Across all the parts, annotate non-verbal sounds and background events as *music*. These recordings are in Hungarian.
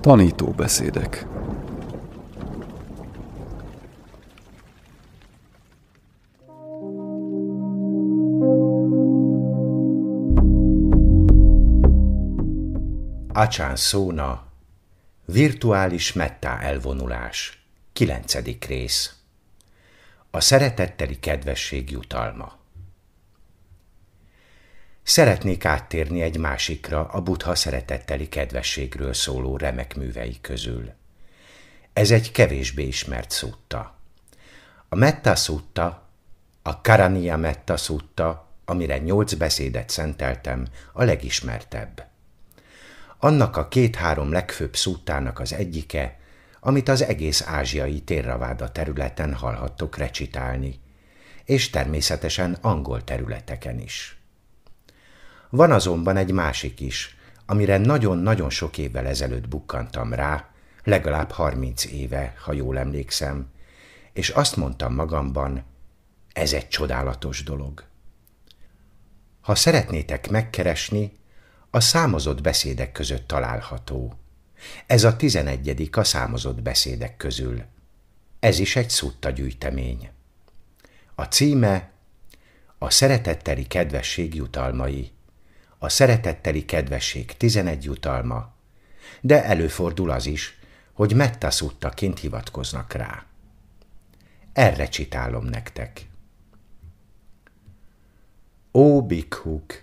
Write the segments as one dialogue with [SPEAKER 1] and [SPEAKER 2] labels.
[SPEAKER 1] Tanító beszédek.
[SPEAKER 2] Acsán szóna, virtuális mettá elvonulás, kilencedik rész. A szeretetteli kedvesség jutalma. Szeretnék áttérni egy másikra a buddha szeretetteli kedvességről szóló remek művei közül. Ez egy kevésbé ismert szutta. A Metta szutta, a Karania Metta szutta, amire nyolc beszédet szenteltem, a legismertebb. Annak a két-három legfőbb szuttának az egyike, amit az egész ázsiai térraváda területen hallhattok recitálni, és természetesen angol területeken is. Van azonban egy másik is, amire nagyon-nagyon sok évvel ezelőtt bukkantam rá, legalább harminc éve, ha jól emlékszem, és azt mondtam magamban, ez egy csodálatos dolog. Ha szeretnétek megkeresni, a számozott beszédek között található. Ez a tizenegyedik a számozott beszédek közül. Ez is egy szutta gyűjtemény. A címe a szeretetteli kedvesség jutalmai, a szeretetteli kedvesség tizenegy jutalma, de előfordul az is, hogy mettasuttaként hivatkoznak rá. Erre csitálom nektek. Ó, bikhuk,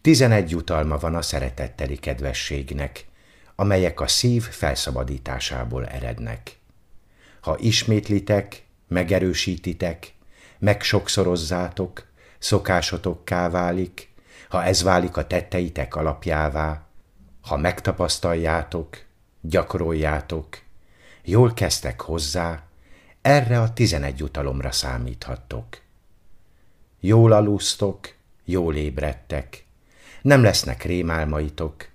[SPEAKER 2] tizenegy jutalma van a szeretetteli kedvességnek, amelyek a szív felszabadításából erednek. Ha ismétlitek, megerősítitek, megsokszorozzátok, szokásotokká válik, ha ez válik a tetteitek alapjává, ha megtapasztaljátok, gyakoroljátok, jól kezdtek hozzá, erre a tizenegy jutalomra számíthattok. Jól alusztok, jól ébredtek, nem lesznek rémálmaitok,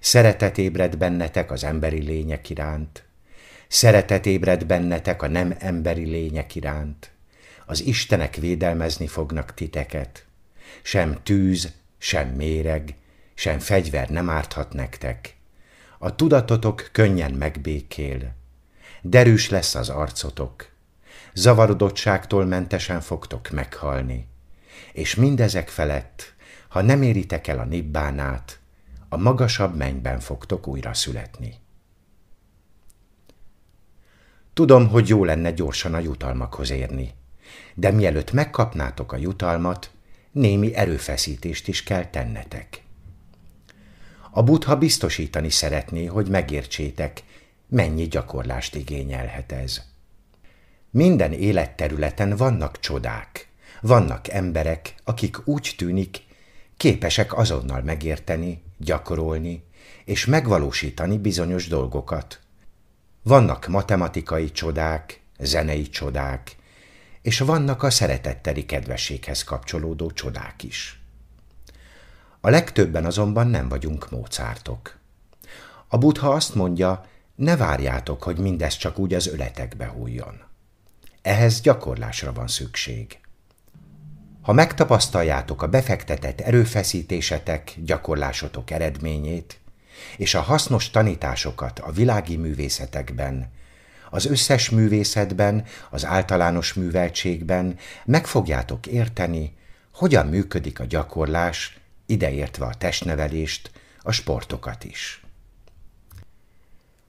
[SPEAKER 2] szeretet ébred bennetek az emberi lények iránt, szeretet ébred bennetek a nem emberi lények iránt, az Istenek védelmezni fognak titeket, sem tűz, sem méreg, sem fegyver nem árthat nektek. A tudatotok könnyen megbékél. Derűs lesz az arcotok. Zavarodottságtól mentesen fogtok meghalni. És mindezek felett, ha nem éritek el a nibbánát, a magasabb mennyben fogtok újra születni. Tudom, hogy jó lenne gyorsan a jutalmakhoz érni, de mielőtt megkapnátok a jutalmat, némi erőfeszítést is kell tennetek. A buddha biztosítani szeretné, hogy megértsétek, mennyi gyakorlást igényelhet ez. Minden életterületen vannak csodák, vannak emberek, akik úgy tűnik, képesek azonnal megérteni, gyakorolni és megvalósítani bizonyos dolgokat. Vannak matematikai csodák, zenei csodák, és vannak a szeretetteli kedvességhez kapcsolódó csodák is. A legtöbben azonban nem vagyunk mócártok. A buddha azt mondja, ne várjátok, hogy mindez csak úgy az öletekbe hújjon. Ehhez gyakorlásra van szükség. Ha megtapasztaljátok a befektetett erőfeszítésetek, gyakorlásotok eredményét, és a hasznos tanításokat a világi művészetekben, az összes művészetben, az általános műveltségben meg fogjátok érteni, hogyan működik a gyakorlás, ideértve a testnevelést, a sportokat is.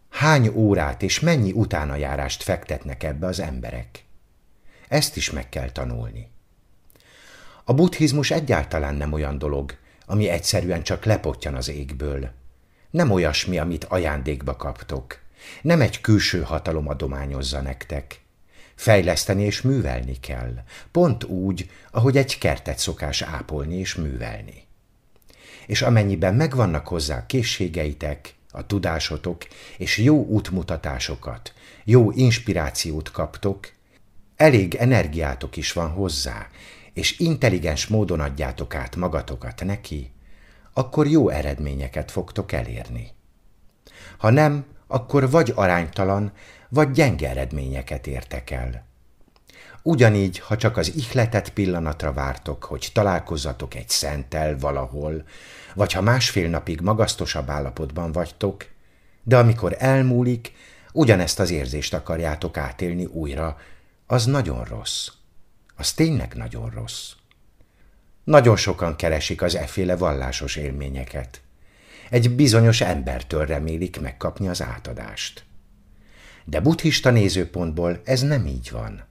[SPEAKER 2] Hány órát és mennyi utánajárást fektetnek ebbe az emberek? Ezt is meg kell tanulni. A buddhizmus egyáltalán nem olyan dolog, ami egyszerűen csak lepottyan az égből. Nem olyasmi, amit ajándékba kaptok, nem egy külső hatalom adományozza nektek. Fejleszteni és művelni kell, pont úgy, ahogy egy kertet szokás ápolni és művelni. És amennyiben megvannak hozzá készségeitek, a tudásotok és jó útmutatásokat, jó inspirációt kaptok, elég energiátok is van hozzá, és intelligens módon adjátok át magatokat neki, akkor jó eredményeket fogtok elérni. Ha nem, akkor vagy aránytalan, vagy gyenge eredményeket értek el. Ugyanígy, ha csak az ihletet pillanatra vártok, hogy találkozzatok egy szentel valahol, vagy ha másfél napig magasztosabb állapotban vagytok, De amikor elmúlik, ugyanezt az érzést akarjátok átélni újra, az nagyon rossz. Az tényleg nagyon rossz. Nagyon sokan keresik az efféle vallásos élményeket. Egy bizonyos embertől remélik megkapni az átadást. De buddhista nézőpontból ez nem így van.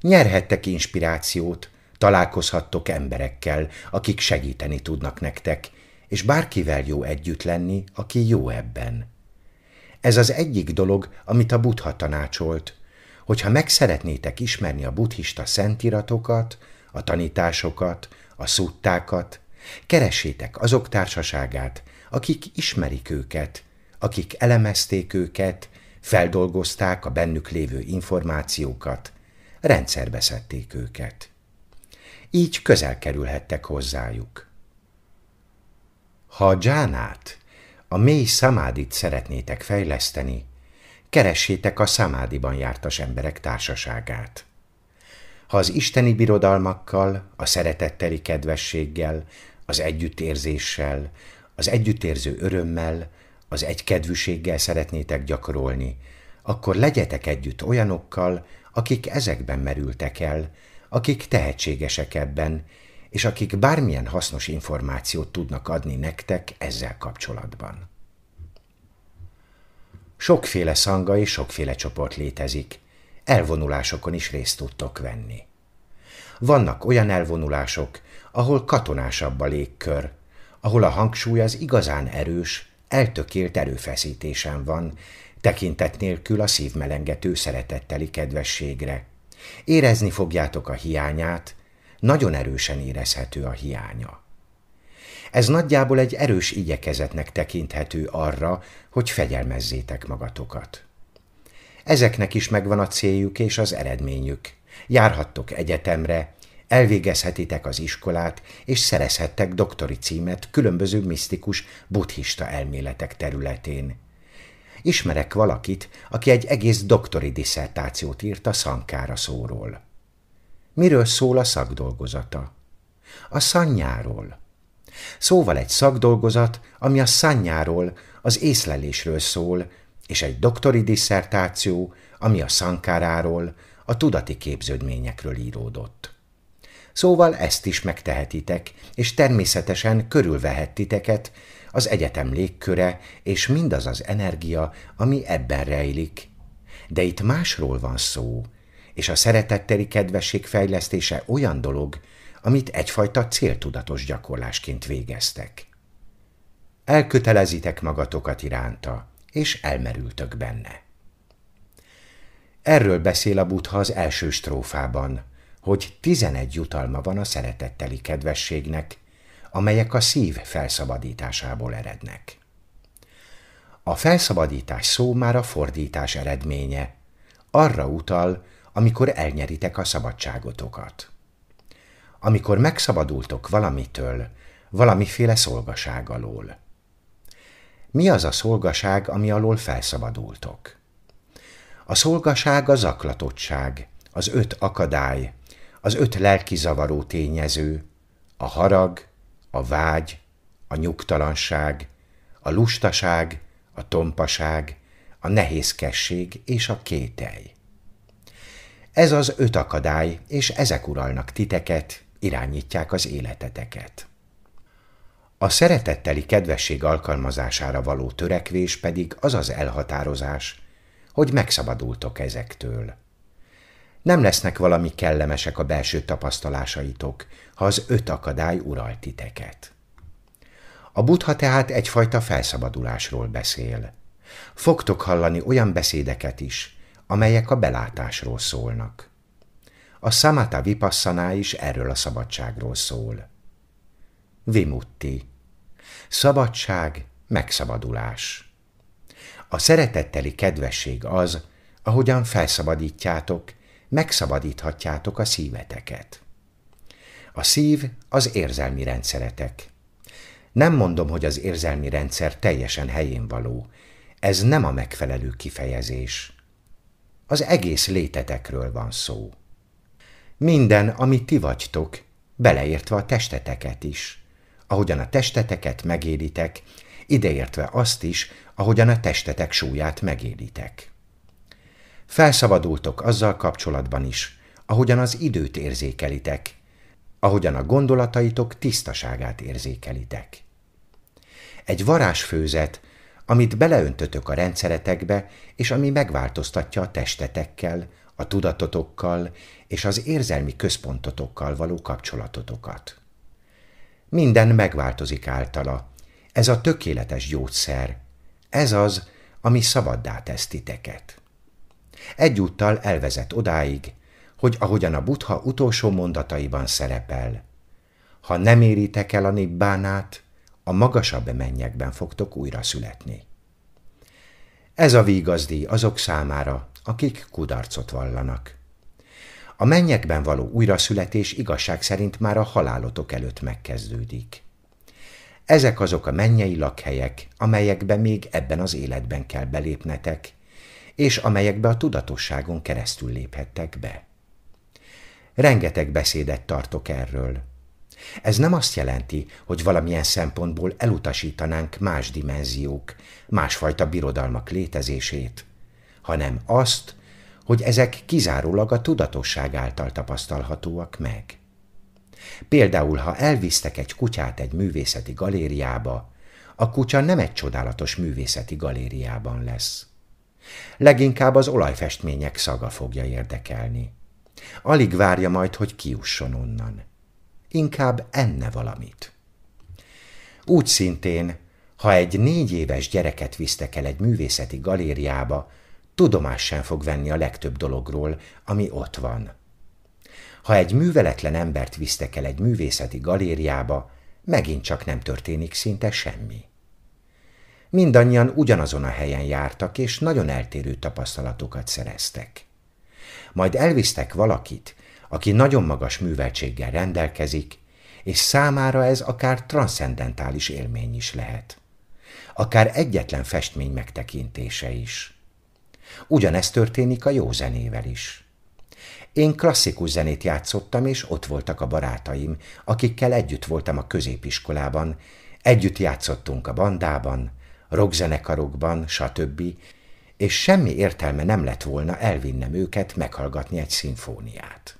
[SPEAKER 2] Nyerhettek inspirációt, találkozhattok emberekkel, akik segíteni tudnak nektek, és bárkivel jó együtt lenni, aki jó ebben. Ez az egyik dolog, amit a buddha tanácsolt, hogyha meg szeretnétek ismerni a buddhista szentiratokat, a tanításokat, a szuttákat, keressétek azok társaságát, akik ismerik őket, akik elemezték őket, feldolgozták a bennük lévő információkat, rendszerbe szedték őket. Így közel kerülhettek hozzájuk. Ha a dzsánát, a mély szamádit szeretnétek fejleszteni, keressétek a szamádiban jártas emberek társaságát. Ha az isteni birodalmakkal, a szeretetteli kedvességgel, az együttérzéssel, az együttérző örömmel, az egykedvűséggel szeretnétek gyakorolni, akkor legyetek együtt olyanokkal, akik ezekben merültek el, akik tehetségesek ebben, és akik bármilyen hasznos információt tudnak adni nektek ezzel kapcsolatban. Sokféle szanga és sokféle csoport létezik, elvonulásokon is részt tudtok venni. Vannak olyan elvonulások, ahol katonásabb a légkör, ahol a hangsúly az igazán erős, eltökélt erőfeszítésen van, tekintet nélkül a szívmelengető szeretetteli kedvességre. Érezni fogjátok a hiányát, nagyon erősen érezhető a hiánya. Ez nagyjából egy erős igyekezetnek tekinthető arra, hogy fegyelmezzétek magatokat. Ezeknek is megvan a céljuk és az eredményük. Járhattok egyetemre, elvégezhetitek az iskolát, és szerezhettek doktori címet különböző misztikus buddhista elméletek területén. Ismerek valakit, aki egy egész doktori disszertációt írt a szankára szóról. Miről szól a szakdolgozata? A szanyáról. Szóval egy szakdolgozat, ami a szanyáról, az észlelésről szól, és egy doktori disszertáció, ami a szankáráról, a tudati képződményekről íródott. Szóval ezt is megtehetitek, és természetesen körülvehet titeket az egyetem légköre és mindaz az energia, ami ebben rejlik. De itt másról van szó, és a szeretetteli kedvesség fejlesztése olyan dolog, amit egyfajta céltudatos gyakorlásként végeztek. Elkötelezitek magatokat iránta, és elmerültök benne. Erről beszél a Buddha az első strófában, hogy tizenegy jutalma van a szeretetteli kedvességnek, amelyek a szív felszabadításából erednek. A felszabadítás szó már a fordítás eredménye, arra utal, amikor elnyeritek a szabadságotokat. Amikor megszabadultok valamitől, valamiféle szolgaság alól. Mi az a szolgaság, ami alól felszabadultok? A szolgaság a zaklatottság, az öt akadály, az öt lelki zavaró tényező, a harag, a vágy, a nyugtalanság, a lustaság, a tompaság, a nehézkesség és a kételj. Ez az öt akadály, és ezek uralnak titeket, irányítják az életeteket. A szeretetteli kedvesség alkalmazására való törekvés pedig az az elhatározás, hogy megszabadultok ezektől. Nem lesznek valami kellemesek a belső tapasztalásaitok, ha az öt akadály ural titeket. A buddha tehát egyfajta felszabadulásról beszél. Fogtok hallani olyan beszédeket is, amelyek a belátásról szólnak. A Samatha Vipassana is erről a szabadságról szól. Vimutti. Szabadság, megszabadulás. A szeretetteli kedvesség az, ahogyan felszabadítjátok, megszabadíthatjátok a szíveteket. A szív az érzelmi rendszeretek. Nem mondom, hogy az érzelmi rendszer teljesen helyén való. Ez nem a megfelelő kifejezés. Az egész létetekről van szó. Minden, amit ti vagytok, beleértve a testeteket is. Ahogyan a testeteket megéritek, ideértve azt is, ahogyan a testetek súlyát megélitek. Felszabadultok azzal kapcsolatban is, ahogyan az időt érzékelitek, ahogyan a gondolataitok tisztaságát érzékelitek. Egy varázsfőzet, amit beleöntötök a rendszeretekbe, és ami megváltoztatja a testetekkel, a tudatotokkal és az érzelmi központotokkal való kapcsolatotokat. Minden megváltozik általa. Ez a tökéletes gyógyszer. Ez az, ami szabaddá tesz titeket. Egyúttal elvezet odáig, hogy ahogyan a butha utolsó mondataiban szerepel, ha nem éritek el a nibbánát, a magasabb mennyekben fogtok újra születni. Ez a vígazdíj azok számára, akik kudarcot vallanak. A mennyekben való újraszületés igazság szerint már a halálotok előtt megkezdődik. Ezek azok a mennyei lakhelyek, amelyekbe még ebben az életben kell belépnetek, és amelyekbe a tudatosságon keresztül léphettek be. Rengeteg beszédet tartok erről. Ez nem azt jelenti, hogy valamilyen szempontból elutasítanánk más dimenziók, másfajta birodalmak létezését, hanem azt, hogy ezek kizárólag a tudatosság által tapasztalhatóak meg. Például, ha elvisztek egy kutyát egy művészeti galériába, a kutya nem egy csodálatos művészeti galériában lesz. Leginkább az olajfestmények szaga fogja érdekelni. Alig várja majd, hogy kiusson onnan. Inkább enne valamit. Úgy szintén, ha egy négy éves gyereket visztek el egy művészeti galériába, tudomás sem fog venni a legtöbb dologról, ami ott van. Ha egy műveletlen embert visztek el egy művészeti galériába, megint csak nem történik szinte semmi. Mindannyian ugyanazon a helyen jártak, és nagyon eltérő tapasztalatokat szereztek. Majd elvisztek valakit, aki nagyon magas műveltséggel rendelkezik, és számára ez akár transzcendentális élmény is lehet. Akár egyetlen festmény megtekintése is. Ugyanezt történik a jó zenével is. Én klasszikus zenét játszottam, és ott voltak a barátaim, akikkel együtt voltam a középiskolában, együtt játszottunk a bandában, rockzenekarokban, stb., és semmi értelme nem lett volna elvinnem őket meghallgatni egy szimfóniát.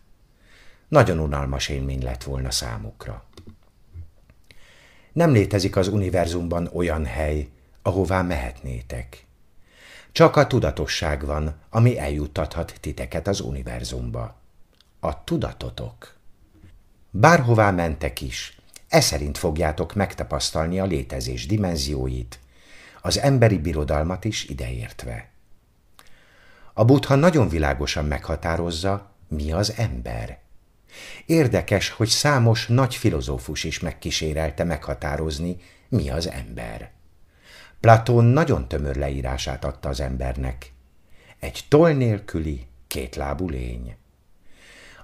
[SPEAKER 2] Nagyon unalmas élmény lett volna számukra. Nem létezik az univerzumban olyan hely, ahová mehetnétek. Csak a tudatosság van, ami eljuttathat titeket az univerzumba. A tudatotok. Bárhová mentek is, e szerint fogjátok megtapasztalni a létezés dimenzióit, az emberi birodalmat is ideértve. A buddha nagyon világosan meghatározza, mi az ember. Érdekes, hogy számos nagy filozófus is megkísérelte meghatározni, mi az ember. Platón nagyon tömör leírását adta az embernek. Egy toll nélküli, kétlábú lény.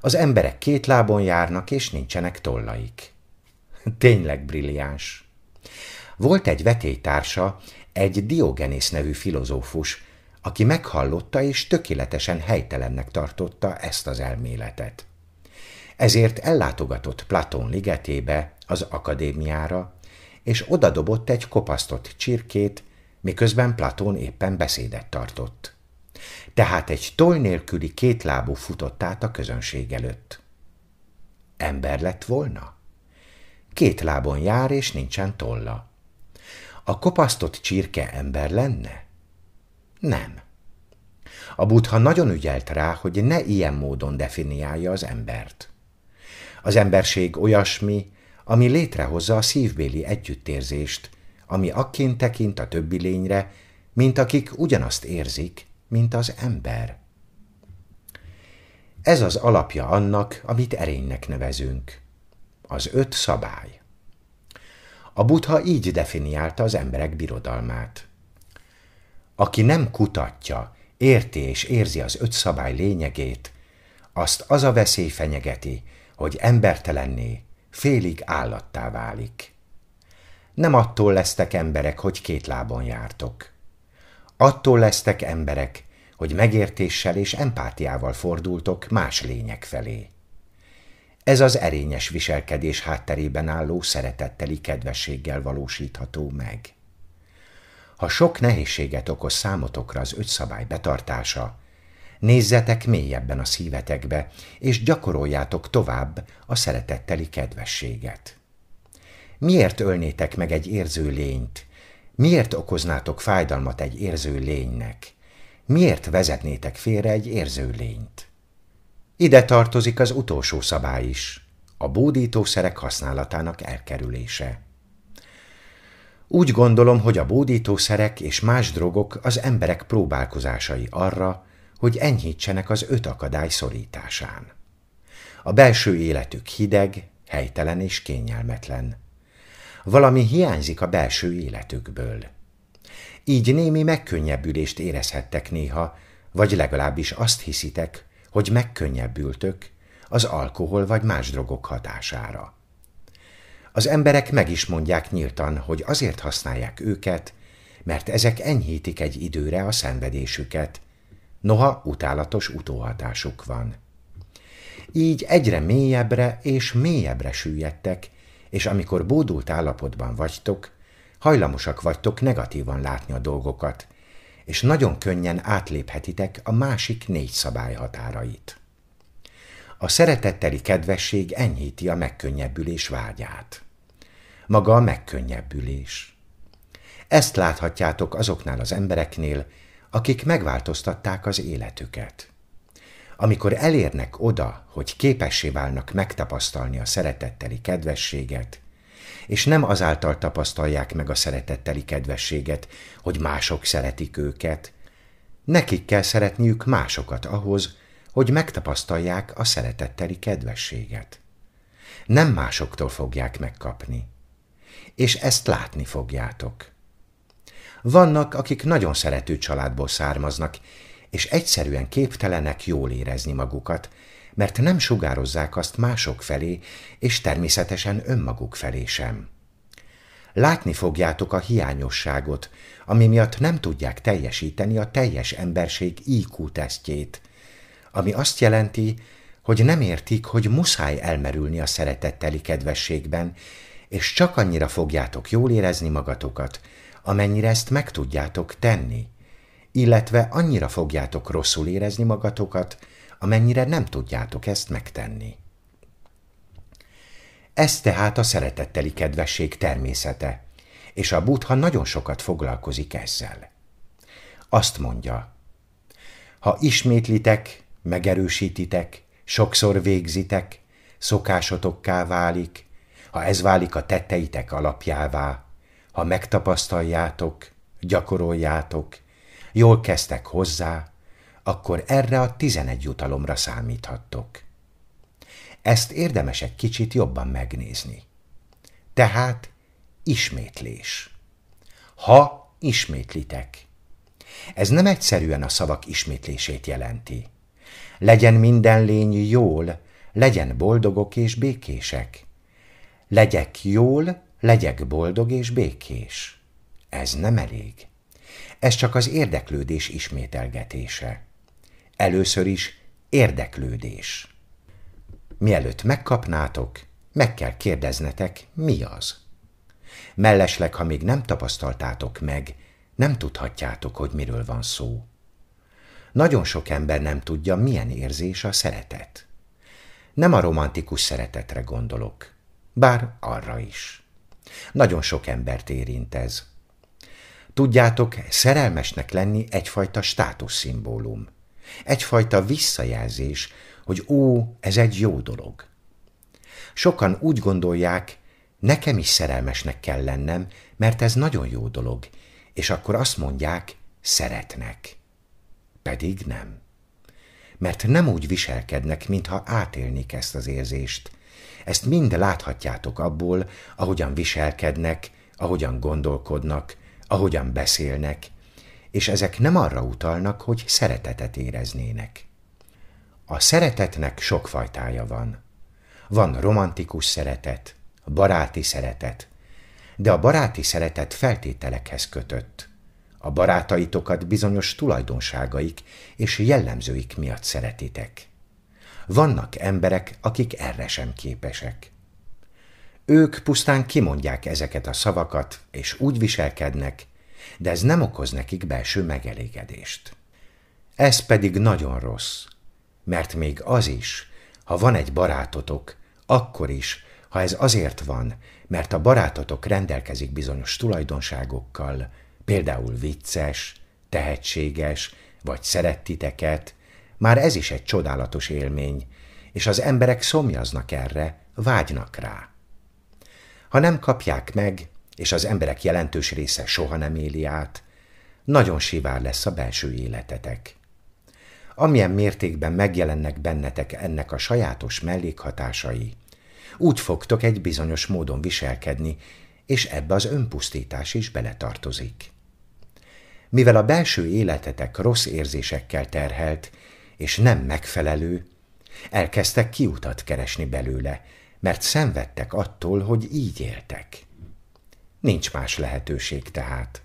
[SPEAKER 2] Az emberek két lábon járnak, és nincsenek tollaik. *laughs* Tényleg brilliáns. Volt egy vetélytársa, egy Diogenész nevű filozófus, aki meghallotta és tökéletesen helytelennek tartotta ezt az elméletet. Ezért ellátogatott Platón ligetébe, az akadémiára, és odadobott egy kopasztott csirkét, miközben Platón éppen beszédet tartott. Tehát egy toll nélküli kétlábú futott át a közönség előtt. Ember lett volna? Két lábon jár, és nincsen tolla. A kopasztott csirke ember lenne? Nem. A buddha nagyon ügyelt rá, hogy ne ilyen módon definiálja az embert. Az emberség olyasmi, ami létrehozza a szívbéli együttérzést, ami akként tekint a többi lényre, mint akik ugyanazt érzik, mint az ember. Ez az alapja annak, amit erénynek nevezünk. Az öt szabály. A buddha így definiálta az emberek birodalmát. Aki nem kutatja, érti és érzi az öt szabály lényegét, azt az a veszély fenyegeti, hogy embertelenné, félig állattá válik. Nem attól lesztek emberek, hogy két lábon jártok. Attól lesztek emberek, hogy megértéssel és empátiával fordultok más lények felé. Ez az erényes viselkedés hátterében álló szeretetteli kedvességgel valósítható meg. Ha sok nehézséget okoz számotokra az öt szabály betartása, nézzetek mélyebben a szívetekbe, és gyakoroljátok tovább a szeretetteli kedvességet. Miért ölnétek meg egy érző lényt? Miért okoznátok fájdalmat egy érző lénynek? Miért vezetnétek félre egy érző lényt? Ide tartozik az utolsó szabály is, a bódítószerek használatának elkerülése. Úgy gondolom, hogy a bódítószerek és más drogok az emberek próbálkozásai arra, hogy enyhítsenek az öt akadály szorításán. A belső életük hideg, helytelen és kényelmetlen. Valami hiányzik a belső életükből. Így némi megkönnyebbülést érezhettek néha, vagy legalábbis azt hiszitek, hogy megkönnyebbültök az alkohol vagy más drogok hatására. Az emberek meg is mondják nyíltan, hogy azért használják őket, mert ezek enyhítik egy időre a szenvedésüket, noha utálatos utóhatásuk van. Így egyre mélyebbre és mélyebbre süllyedtek, és amikor bódult állapotban vagytok, hajlamosak vagytok negatívan látni a dolgokat, és nagyon könnyen átléphetitek a másik négy szabály határait. A szeretetteli kedvesség enyhíti a megkönnyebbülés vágyát. Maga a megkönnyebbülés. Ezt láthatjátok azoknál az embereknél, akik megváltoztatták az életüket. Amikor elérnek oda, hogy képessé válnak megtapasztalni a szeretetteli kedvességet, és nem azáltal tapasztalják meg a szeretetteli kedvességet, hogy mások szeretik őket, nekik kell szeretniük másokat ahhoz, hogy megtapasztalják a szeretetteli kedvességet. Nem másoktól fogják megkapni. És ezt látni fogjátok. Vannak, akik nagyon szerető családból származnak, és egyszerűen képtelenek jól érezni magukat, mert nem sugározzák azt mások felé, és természetesen önmaguk felé sem. Látni fogjátok a hiányosságot, ami miatt nem tudják teljesíteni a teljes emberség IQ tesztjét, ami azt jelenti, hogy nem értik, hogy muszáj elmerülni a szeretetteli kedvességben, és csak annyira fogjátok jól érezni magatokat, amennyire ezt meg tudjátok tenni, illetve annyira fogjátok rosszul érezni magatokat, amennyire nem tudjátok ezt megtenni. Ez tehát a szeretetteli kedvesség természete, és a buddha nagyon sokat foglalkozik ezzel. Azt mondja, ha ismétlitek, megerősítitek, sokszor végzitek, szokásotokká válik, ha ez válik a tetteitek alapjává, ha megtapasztaljátok, gyakoroljátok, jól kezdtek hozzá, akkor erre a tizenegy jutalomra számíthattok. Ezt érdemes egy kicsit jobban megnézni. Tehát ismétlés. Ha ismétlitek. Ez nem egyszerűen a szavak ismétlését jelenti. Legyen minden lény jól, legyen boldogok és békések. Legyek jól, legyek boldog és békés. Ez nem elég. Ez csak az érdeklődés ismételgetése. Először is érdeklődés. Mielőtt megkapnátok, meg kell kérdeznetek, mi az. Mellesleg, ha még nem tapasztaltátok meg, nem tudhatjátok, hogy miről van szó. Nagyon sok ember nem tudja, milyen érzés a szeretet. Nem a romantikus szeretetre gondolok, bár arra is. Nagyon sok embert érint ez. Tudjátok, szerelmesnek lenni egyfajta státuszszimbólum. Egyfajta visszajelzés, hogy ó, ez egy jó dolog. Sokan úgy gondolják, nekem is szerelmesnek kell lennem, mert ez nagyon jó dolog, és akkor azt mondják, szeretnek. Pedig nem. Mert nem úgy viselkednek, mintha átélnék ezt az érzést. Ezt mind láthatjátok abból, ahogyan viselkednek, ahogyan gondolkodnak, ahogyan beszélnek, és ezek nem arra utalnak, hogy szeretetet éreznének. A szeretetnek sok fajtája van. Van romantikus szeretet, baráti szeretet, de a baráti szeretet feltételekhez kötött. A barátaitokat bizonyos tulajdonságaik és jellemzőik miatt szeretitek. Vannak emberek, akik erre sem képesek. Ők pusztán kimondják ezeket a szavakat, és úgy viselkednek, de ez nem okoz nekik belső megelégedést. Ez pedig nagyon rossz, mert még az is, ha van egy barátotok, akkor is, ha ez azért van, mert a barátotok rendelkezik bizonyos tulajdonságokkal, például vicces, tehetséges, vagy szeret titeket, már ez is egy csodálatos élmény, és az emberek szomjaznak erre, vágynak rá. Ha nem kapják meg, és az emberek jelentős része soha nem éli át, nagyon sivár lesz a belső életetek. Amilyen mértékben megjelennek bennetek ennek a sajátos mellékhatásai, úgy fogtok egy bizonyos módon viselkedni, és ebbe az önpusztítás is beletartozik. Mivel a belső életetek rossz érzésekkel terhelt, és nem megfelelő, elkezdtek kiutat keresni belőle, mert szenvedtek attól, hogy így éltek. Nincs más lehetőség tehát.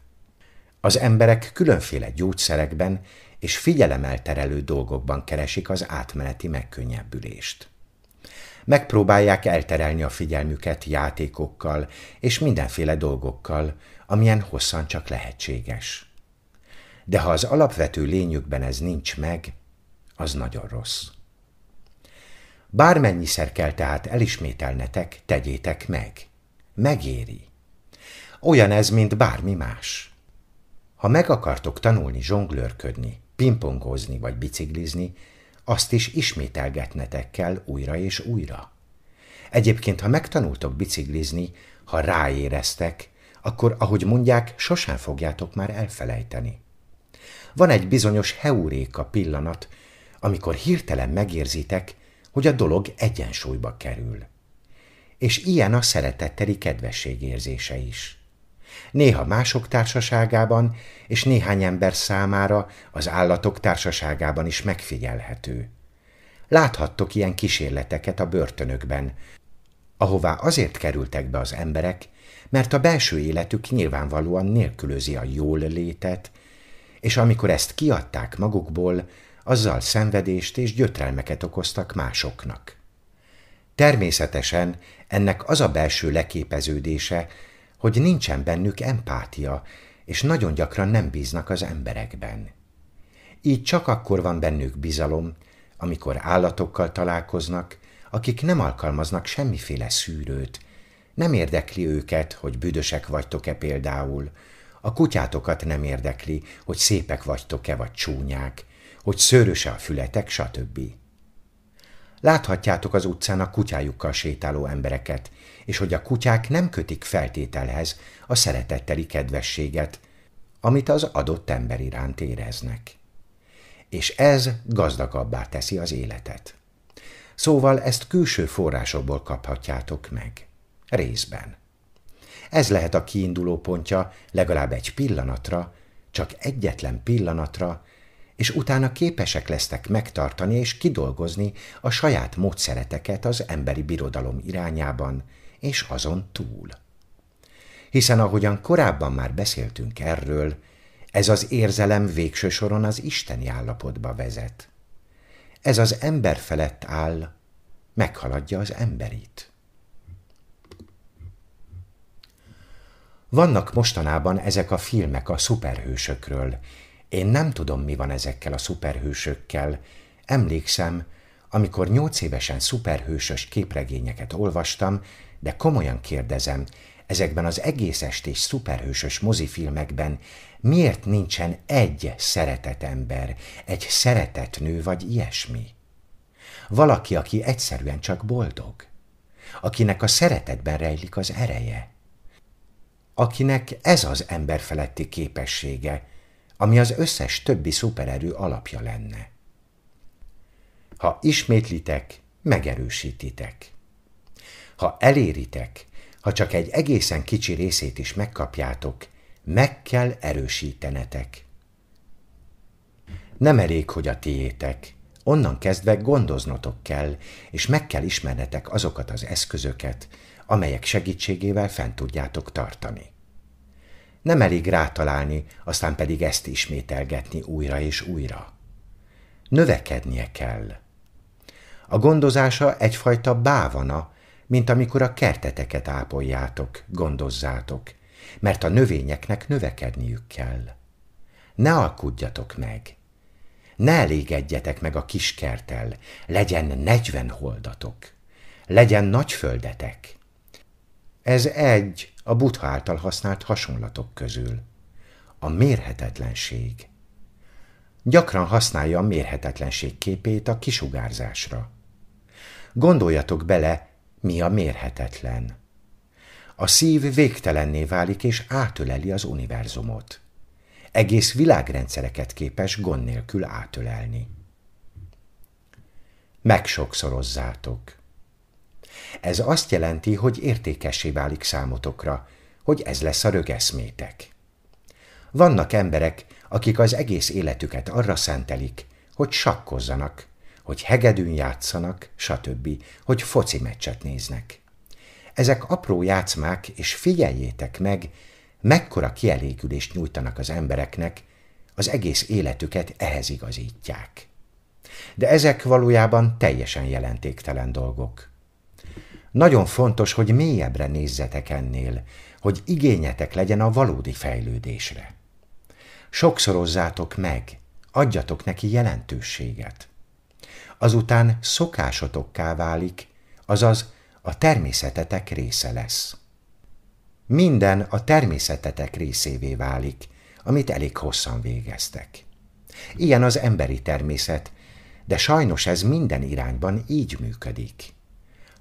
[SPEAKER 2] Az emberek különféle gyógyszerekben és figyelemelterelő dolgokban keresik az átmeneti megkönnyebbülést. Megpróbálják elterelni a figyelmüket játékokkal és mindenféle dolgokkal, amilyen hosszan csak lehetséges. De ha az alapvető lényükben ez nincs meg, az nagyon rossz. Bármennyiszer kell tehát elismételnetek, tegyétek meg. Megéri. Olyan ez, mint bármi más. Ha meg akartok tanulni zsonglőrködni, pingpongozni vagy biciklizni, azt is ismételgetnetek kell újra és újra. Egyébként, ha megtanultok biciklizni, ha ráéreztek, akkor, ahogy mondják, sosem fogjátok már elfelejteni. Van egy bizonyos heuréka pillanat, amikor hirtelen megérzitek, hogy a dolog egyensúlyba kerül. És ilyen a szeretetteli kedvesség érzése is. Néha mások társaságában, és néhány ember számára az állatok társaságában is megfigyelhető. Láthattok ilyen kísérleteket a börtönökben, ahová azért kerültek be az emberek, mert a belső életük nyilvánvalóan nélkülözi a jól létet, és amikor ezt kiadták magukból, azzal szenvedést és gyötrelmeket okoztak másoknak. Természetesen ennek az a belső leképeződése, hogy nincsen bennük empátia, és nagyon gyakran nem bíznak az emberekben. Így csak akkor van bennük bizalom, amikor állatokkal találkoznak, akik nem alkalmaznak semmiféle szűrőt, nem érdekli őket, hogy büdösek vagytok-e például, a kutyátokat nem érdekli, hogy szépek vagytok-e vagy csúnyák, hogy szőröse a fületek, stb. Láthatjátok az utcán a kutyájukkal sétáló embereket, és hogy a kutyák nem kötik feltételhez a szeretetteli kedvességet, amit az adott ember iránt éreznek. És ez gazdagabbá teszi az életet. Szóval ezt külső forrásokból kaphatjátok meg. Részben. Ez lehet a kiinduló pontja legalább egy pillanatra, csak egyetlen pillanatra, és utána képesek lesztek megtartani és kidolgozni a saját módszereteket az emberi birodalom irányában, és azon túl. Hiszen ahogyan korábban már beszéltünk erről, ez az érzelem végső soron az isteni állapotba vezet. Ez az ember felett áll, meghaladja az emberit. Vannak mostanában ezek a filmek a szuperhősökről. Én nem tudom, mi van ezekkel a szuperhősökkel. Emlékszem, amikor nyolc évesen szuperhősös képregényeket olvastam, de komolyan kérdezem, ezekben az egész estés szuperhősös mozifilmekben miért nincsen egy szeretett ember, egy szeretett nő vagy ilyesmi? Valaki, aki egyszerűen csak boldog, akinek a szeretetben rejlik az ereje, akinek ez az ember feletti képessége, ami az összes többi szupererő alapja lenne. Ha ismétlitek, megerősítitek. Ha eléritek, ha csak egy egészen kicsi részét is megkapjátok, meg kell erősítenetek. Nem elég, hogy a tiétek, onnan kezdve gondoznotok kell, és meg kell ismernetek azokat az eszközöket, amelyek segítségével fent tudjátok tartani. Nem elég rátalálni, aztán pedig ezt ismételgetni újra és újra. Növekednie kell. A gondozása egyfajta bávana, mint amikor a kerteteket ápoljátok, gondozzátok, mert a növényeknek növekedniük kell. Ne alkudjatok meg! Ne elégedjetek meg a kiskertel, legyen negyven holdatok, legyen nagy földetek. Ez egy a Buddha által használt hasonlatok közül. A mérhetetlenség. Gyakran használja a mérhetetlenség képét a kisugárzásra. Gondoljatok bele, mi a mérhetetlen. A szív végtelenné válik és átöleli az univerzumot. Egész világrendszereket képes gond nélkül átölelni. Megsokszorozzátok. Ez azt jelenti, hogy értékessé válik számotokra, hogy ez lesz a rögeszmétek. Vannak emberek, akik az egész életüket arra szentelik, hogy sakkozzanak, hogy hegedűn játszanak, stb., hogy foci meccset néznek. Ezek apró játszmák, és figyeljétek meg, mekkora kielégülést nyújtanak az embereknek, az egész életüket ehhez igazítják. De ezek valójában teljesen jelentéktelen dolgok. Nagyon fontos, hogy mélyebbre nézzetek ennél, hogy igényetek legyen a valódi fejlődésre. Sokszorozzátok meg, adjatok neki jelentőséget. Azután szokásotokká válik, azaz a természetetek része lesz. Minden a természetetek részévé válik, amit elég hosszan végeztek. Ilyen az emberi természet, de sajnos ez minden irányban így működik.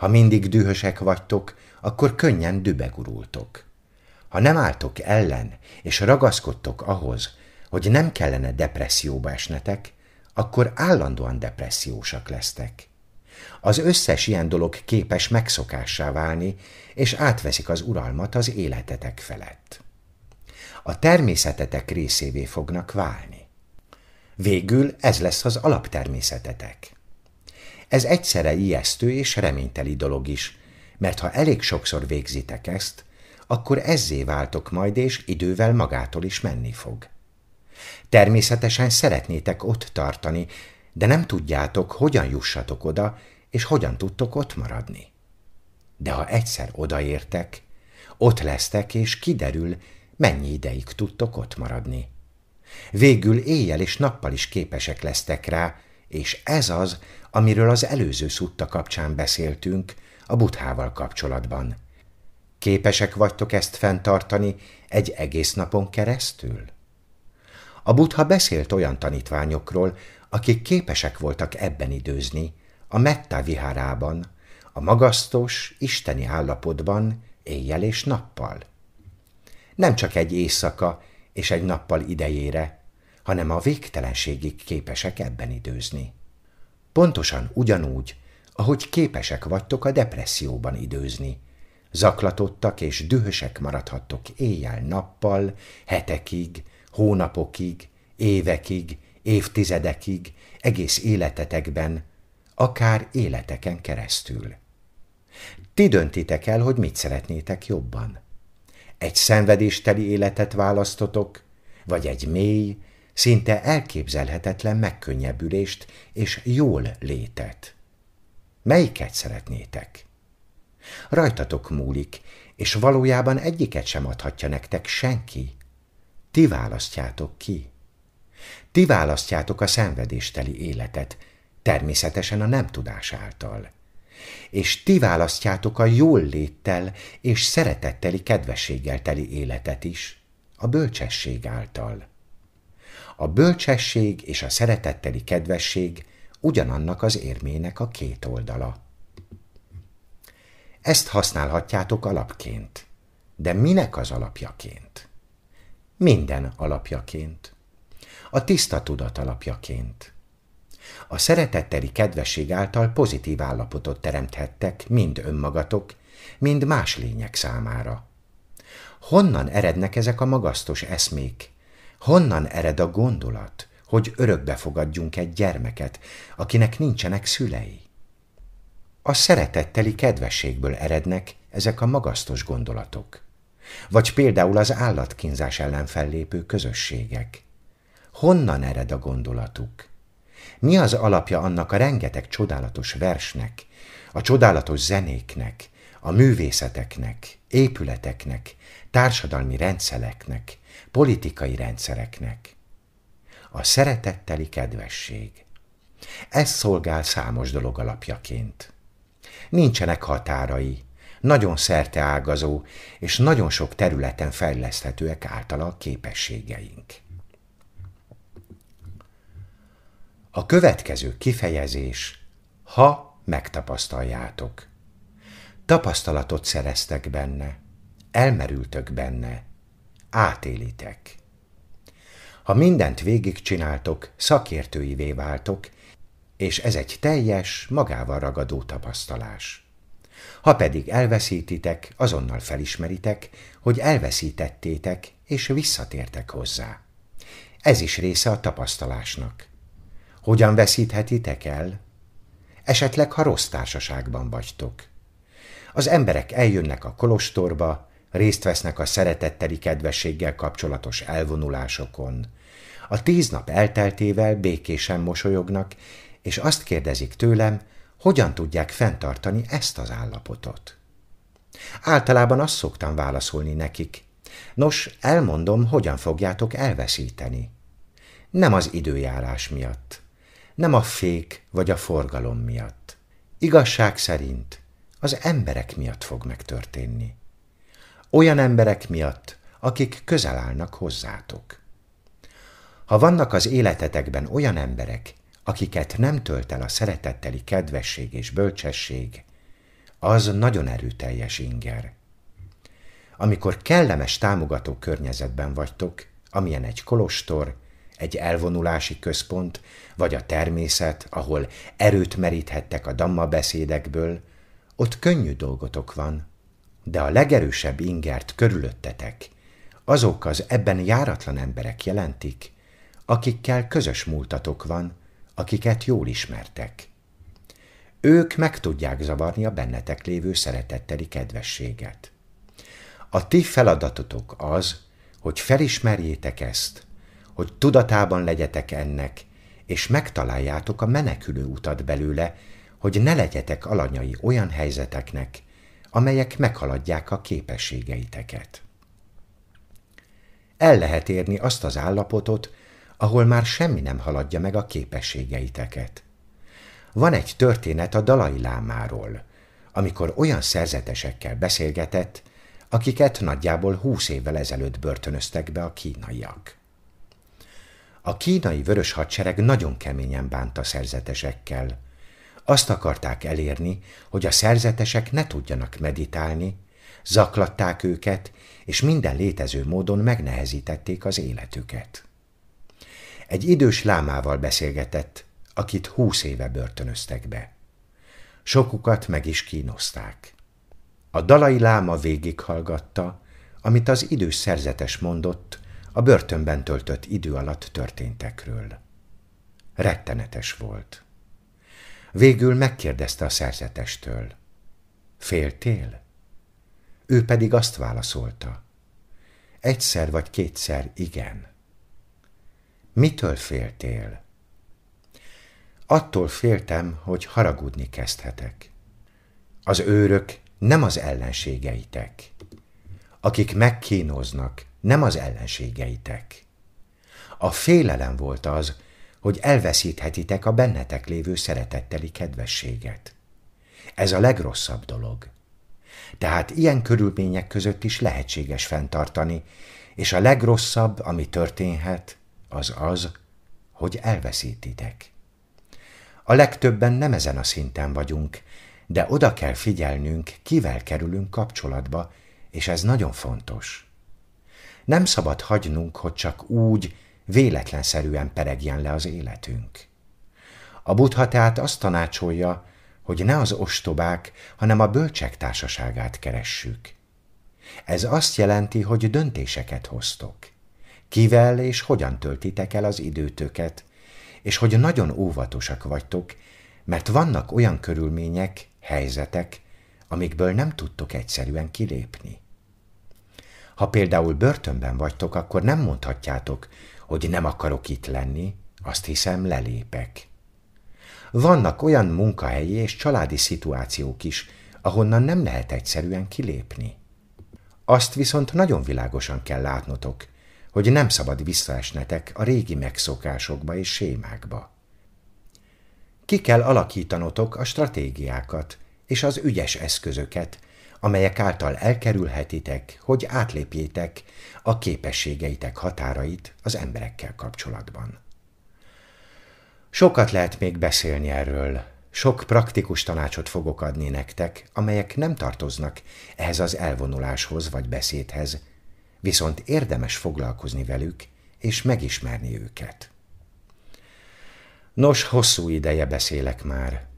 [SPEAKER 2] Ha mindig dühösek vagytok, akkor könnyen dübegurultok. Ha nem álltok ellen, és ragaszkodtok ahhoz, hogy nem kellene depresszióba esnetek, akkor állandóan depressziósak lesztek. Az összes ilyen dolog képes megszokássá válni, és átveszik az uralmat az életetek felett. A természetetek részévé fognak válni. Végül ez lesz az alaptermészetetek. Ez egyszerre ijesztő és reményteli dolog is, mert ha elég sokszor végzitek ezt, akkor ezzé váltok majd, és idővel magától is menni fog. Természetesen szeretnétek ott tartani, de nem tudjátok, hogyan jussatok oda, és hogyan tudtok ott maradni. De ha egyszer odaértek, ott lesztek, és kiderül, mennyi ideig tudtok ott maradni. Végül éjjel és nappal is képesek lesztek rá, és ez az, amiről az előző szutta kapcsán beszéltünk, a buthával kapcsolatban. Képesek vagytok ezt fenntartani egy egész napon keresztül? A butha beszélt olyan tanítványokról, akik képesek voltak ebben időzni, a Metta vihárában, a magasztos, isteni állapotban, éjjel és nappal. Nem csak egy éjszaka és egy nappal idejére, hanem a végtelenségig képesek ebben időzni. Pontosan ugyanúgy, ahogy képesek vagytok a depresszióban időzni. Zaklatottak és dühösek maradhattok éjjel-nappal, hetekig, hónapokig, évekig, évtizedekig, egész életetekben, akár életeken keresztül. Ti döntitek el, hogy mit szeretnétek jobban. Egy szenvedésteli életet választotok, vagy egy mély, szinte elképzelhetetlen megkönnyebbülést és jól létet. Melyiket szeretnétek? Rajtatok múlik, és valójában egyiket sem adhatja nektek senki. Ti választjátok ki. Ti választjátok a szenvedésteli életet, természetesen a nem tudás által. És ti választjátok a jól léttel és szeretetteli kedvességgel teli életet is, a bölcsesség által. A bölcsesség és a szeretetteli kedvesség ugyanannak az érmének a két oldala. Ezt használhatjátok alapként. De minek az alapjaként? Minden alapjaként. A tiszta tudat alapjaként. A szeretetteli kedvesség által pozitív állapotot teremthettek mind önmagatok, mind más lények számára. Honnan erednek ezek a magasztos eszmék, Honnan ered a gondolat, hogy örökbe fogadjunk egy gyermeket, akinek nincsenek szülei? A szeretetteli kedvességből erednek ezek a magasztos gondolatok. Vagy például az állatkínzás ellen fellépő közösségek. Honnan ered a gondolatuk? Mi az alapja annak a rengeteg csodálatos versnek, a csodálatos zenéknek, a művészeteknek, épületeknek, társadalmi rendszereknek, politikai rendszereknek. A szeretetteli kedvesség. Ez szolgál számos dolog alapjaként. Nincsenek határai, nagyon ágazó és nagyon sok területen fejleszthetőek általa a képességeink. A következő kifejezés, ha megtapasztaljátok. Tapasztalatot szereztek benne, elmerültök benne, átélitek. Ha mindent végigcsináltok, szakértőivé váltok, és ez egy teljes, magával ragadó tapasztalás. Ha pedig elveszítitek, azonnal felismeritek, hogy elveszítettétek, és visszatértek hozzá. Ez is része a tapasztalásnak. Hogyan veszíthetitek el? Esetleg, ha rossz társaságban vagytok. Az emberek eljönnek a kolostorba, részt vesznek a szeretetteli kedvességgel kapcsolatos elvonulásokon. A tíz nap elteltével békésen mosolyognak, és azt kérdezik tőlem, hogyan tudják fenntartani ezt az állapotot. Általában azt szoktam válaszolni nekik. Nos, elmondom, hogyan fogjátok elveszíteni. Nem az időjárás miatt, nem a fék vagy a forgalom miatt. Igazság szerint az emberek miatt fog megtörténni. Olyan emberek miatt, akik közel állnak hozzátok. Ha vannak az életetekben olyan emberek, akiket nem tölt el a szeretetteli kedvesség és bölcsesség, az nagyon erőteljes inger. Amikor kellemes támogató környezetben vagytok, amilyen egy kolostor, egy elvonulási központ, vagy a természet, ahol erőt meríthettek a damma beszédekből, ott könnyű dolgotok van, de a legerősebb ingert körülöttetek, azok az ebben járatlan emberek jelentik, akikkel közös múltatok van, akiket jól ismertek. Ők meg tudják zavarni a bennetek lévő szeretetteli kedvességet. A ti feladatotok az, hogy felismerjétek ezt, hogy tudatában legyetek ennek, és megtaláljátok a menekülő utat belőle, hogy ne legyetek alanyai olyan helyzeteknek, amelyek meghaladják a képességeiteket. El lehet érni azt az állapotot, ahol már semmi nem haladja meg a képességeiteket. Van egy történet a Dalai Lámáról, amikor olyan szerzetesekkel beszélgetett, akiket nagyjából húsz évvel ezelőtt börtönöztek be a kínaiak. A kínai vörös hadsereg nagyon keményen bánta szerzetesekkel. Azt akarták elérni, hogy a szerzetesek ne tudjanak meditálni, zaklatták őket, és minden létező módon megnehezítették az életüket. Egy idős lámával beszélgetett, akit húsz éve börtönöztek be. Sokukat meg is kínozták. A dalai láma végighallgatta, amit az idős szerzetes mondott a börtönben töltött idő alatt történtekről. Rettenetes volt. Végül megkérdezte a szerzetestől. Féltél? Ő pedig azt válaszolta. Egyszer vagy kétszer igen. Mitől féltél? Attól féltem, hogy haragudni kezdhetek. Az őrök nem az ellenségeitek. Akik megkínoznak, nem az ellenségeitek. A félelem volt az, hogy elveszíthetitek a bennetek lévő szeretetteli kedvességet. Ez a legrosszabb dolog. Tehát ilyen körülmények között is lehetséges fenntartani, és a legrosszabb, ami történhet, az az, hogy elveszítitek. A legtöbben nem ezen a szinten vagyunk, de oda kell figyelnünk, kivel kerülünk kapcsolatba, és ez nagyon fontos. Nem szabad hagynunk, hogy csak úgy, véletlenszerűen peregjen le az életünk. A buddha tehát azt tanácsolja, hogy ne az ostobák, hanem a bölcsek társaságát keressük. Ez azt jelenti, hogy döntéseket hoztok. Kivel és hogyan töltitek el az időtöket, és hogy nagyon óvatosak vagytok, mert vannak olyan körülmények, helyzetek, amikből nem tudtok egyszerűen kilépni. Ha például börtönben vagytok, akkor nem mondhatjátok, hogy nem akarok itt lenni, azt hiszem lelépek. Vannak olyan munkahelyi és családi szituációk is, ahonnan nem lehet egyszerűen kilépni. Azt viszont nagyon világosan kell látnotok, hogy nem szabad visszaesnetek a régi megszokásokba és sémákba. Ki kell alakítanotok a stratégiákat és az ügyes eszközöket, amelyek által elkerülhetitek, hogy átlépjétek a képességeitek határait az emberekkel kapcsolatban. Sokat lehet még beszélni erről, sok praktikus tanácsot fogok adni nektek, amelyek nem tartoznak ehhez az elvonuláshoz vagy beszédhez, viszont érdemes foglalkozni velük és megismerni őket. Nos, hosszú ideje beszélek már.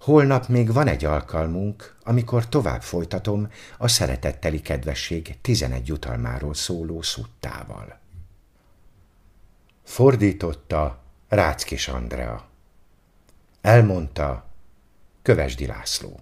[SPEAKER 2] Holnap még van egy alkalmunk, amikor tovább folytatom a szeretetteli kedvesség 11 jutalmáról szóló szuttával. Fordította Ráckis Andrea. Elmondta Kövesdi László.